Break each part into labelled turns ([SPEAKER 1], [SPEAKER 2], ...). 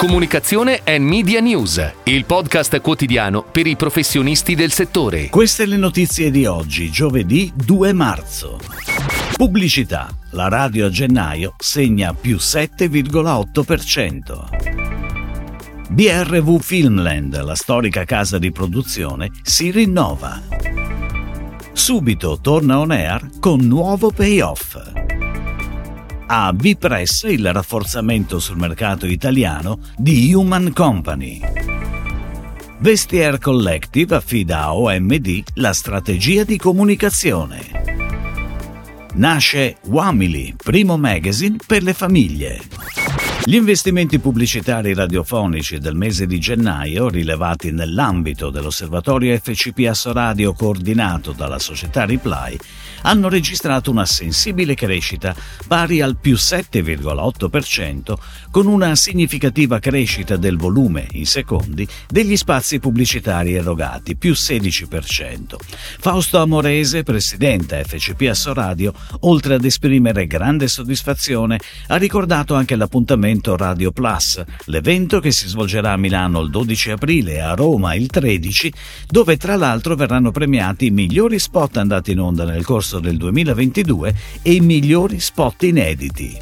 [SPEAKER 1] Comunicazione e Media News, il podcast quotidiano per i professionisti del settore.
[SPEAKER 2] Queste le notizie di oggi, giovedì 2 marzo. Pubblicità. La radio a gennaio segna più 7,8%. BRV Filmland, la storica casa di produzione, si rinnova. Subito torna on air con nuovo payoff a B-Press il rafforzamento sul mercato italiano di Human Company. Vestiaire Collective affida a OMD la strategia di comunicazione. Nasce Wamily, primo magazine per le famiglie. Gli investimenti pubblicitari radiofonici del mese di gennaio, rilevati nell'ambito dell'osservatorio FCPS Radio coordinato dalla società Reply, hanno registrato una sensibile crescita pari al più 7,8%, con una significativa crescita del volume in secondi degli spazi pubblicitari erogati, più 16%. Fausto Amorese, presidente FCPS Radio, oltre ad esprimere grande soddisfazione, ha ricordato anche l'appuntamento Radio Plus, l'evento che si svolgerà a Milano il 12 aprile e a Roma il 13, dove tra l'altro verranno premiati i migliori spot andati in onda nel corso del 2022 e i migliori spot inediti.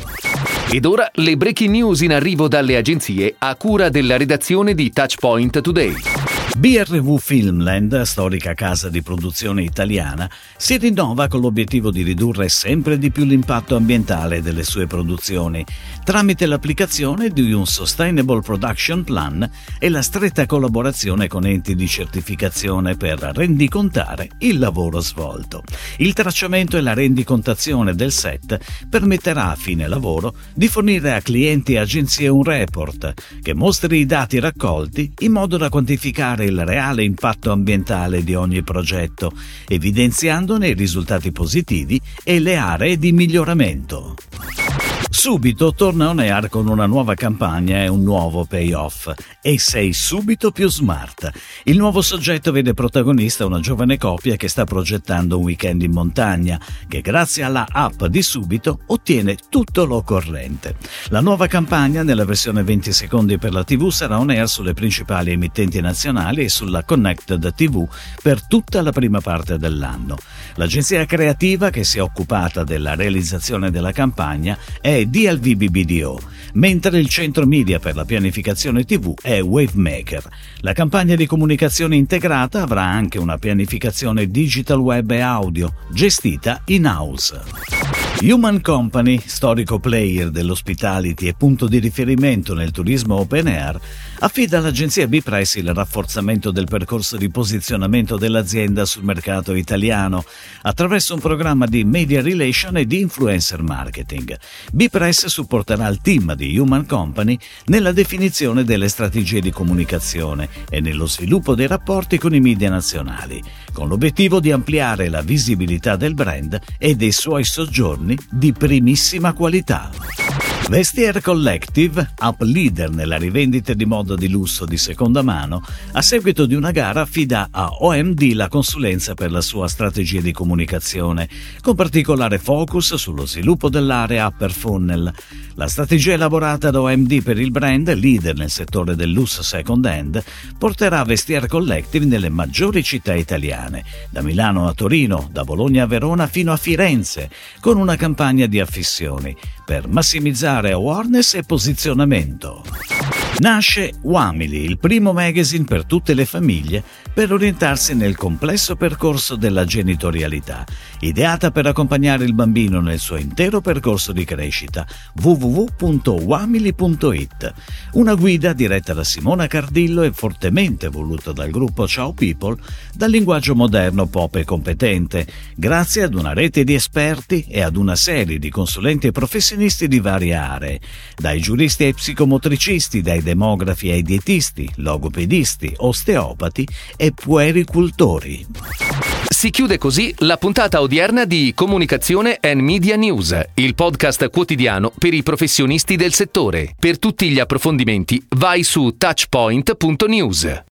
[SPEAKER 1] Ed ora le breaking news in arrivo dalle agenzie a cura della redazione di Touchpoint Today.
[SPEAKER 2] BRV Filmland, storica casa di produzione italiana, si rinnova con l'obiettivo di ridurre sempre di più l'impatto ambientale delle sue produzioni, tramite l'applicazione di un Sustainable Production Plan e la stretta collaborazione con enti di certificazione per rendicontare il lavoro svolto. Il tracciamento e la rendicontazione del set permetterà a fine lavoro di fornire a clienti e agenzie un report che mostri i dati raccolti in modo da quantificare il reale impatto ambientale di ogni progetto, evidenziandone i risultati positivi e le aree di miglioramento. Subito torna on air con una nuova campagna e un nuovo payoff. E sei subito più smart. Il nuovo soggetto vede protagonista una giovane coppia che sta progettando un weekend in montagna, che grazie alla app di Subito ottiene tutto l'occorrente. La nuova campagna, nella versione 20 secondi per la TV, sarà on air sulle principali emittenti nazionali e sulla Connected TV per tutta la prima parte dell'anno. L'agenzia creativa che si è occupata della realizzazione della campagna è DLVBBDO, mentre il centro media per la pianificazione TV è Wavemaker. La campagna di comunicazione integrata avrà anche una pianificazione digital web e audio, gestita in-house. Human Company, storico player dell'hospitality e punto di riferimento nel turismo open air, affida all'agenzia B-Press il rafforzamento del percorso di posizionamento dell'azienda sul mercato italiano attraverso un programma di media relation e di influencer marketing. B-Press supporterà il team di Human Company nella definizione delle strategie di comunicazione e nello sviluppo dei rapporti con i media nazionali, con l'obiettivo di ampliare la visibilità del brand e dei suoi soggiorni di primissima qualità. Vestiaire Collective, up leader nella rivendita di moda di lusso di seconda mano, a seguito di una gara affida a OMD la consulenza per la sua strategia di comunicazione, con particolare focus sullo sviluppo dell'area upper funnel. La strategia elaborata da OMD per il brand, leader nel settore del lusso second hand, porterà Vestiaire Collective nelle maggiori città italiane, da Milano a Torino, da Bologna a Verona fino a Firenze, con una campagna di affissioni per massimizzare awareness e posizionamento. Nasce Wamily, il primo magazine per tutte le famiglie per orientarsi nel complesso percorso della genitorialità, ideata per accompagnare il bambino nel suo intero percorso di crescita. www.wamily.it. Una guida diretta da Simona Cardillo e fortemente voluta dal gruppo Ciao People, dal linguaggio moderno, pop e competente, grazie ad una rete di esperti e ad una serie di consulenti e professionisti di varie aree, dai giuristi ai psicomotricisti, dai demografi ai dietisti, logopedisti, osteopati e puericultori.
[SPEAKER 1] Si chiude così la puntata odierna di Comunicazione and Media News, il podcast quotidiano per i professionisti del settore. Per tutti gli approfondimenti vai su touchpoint.news.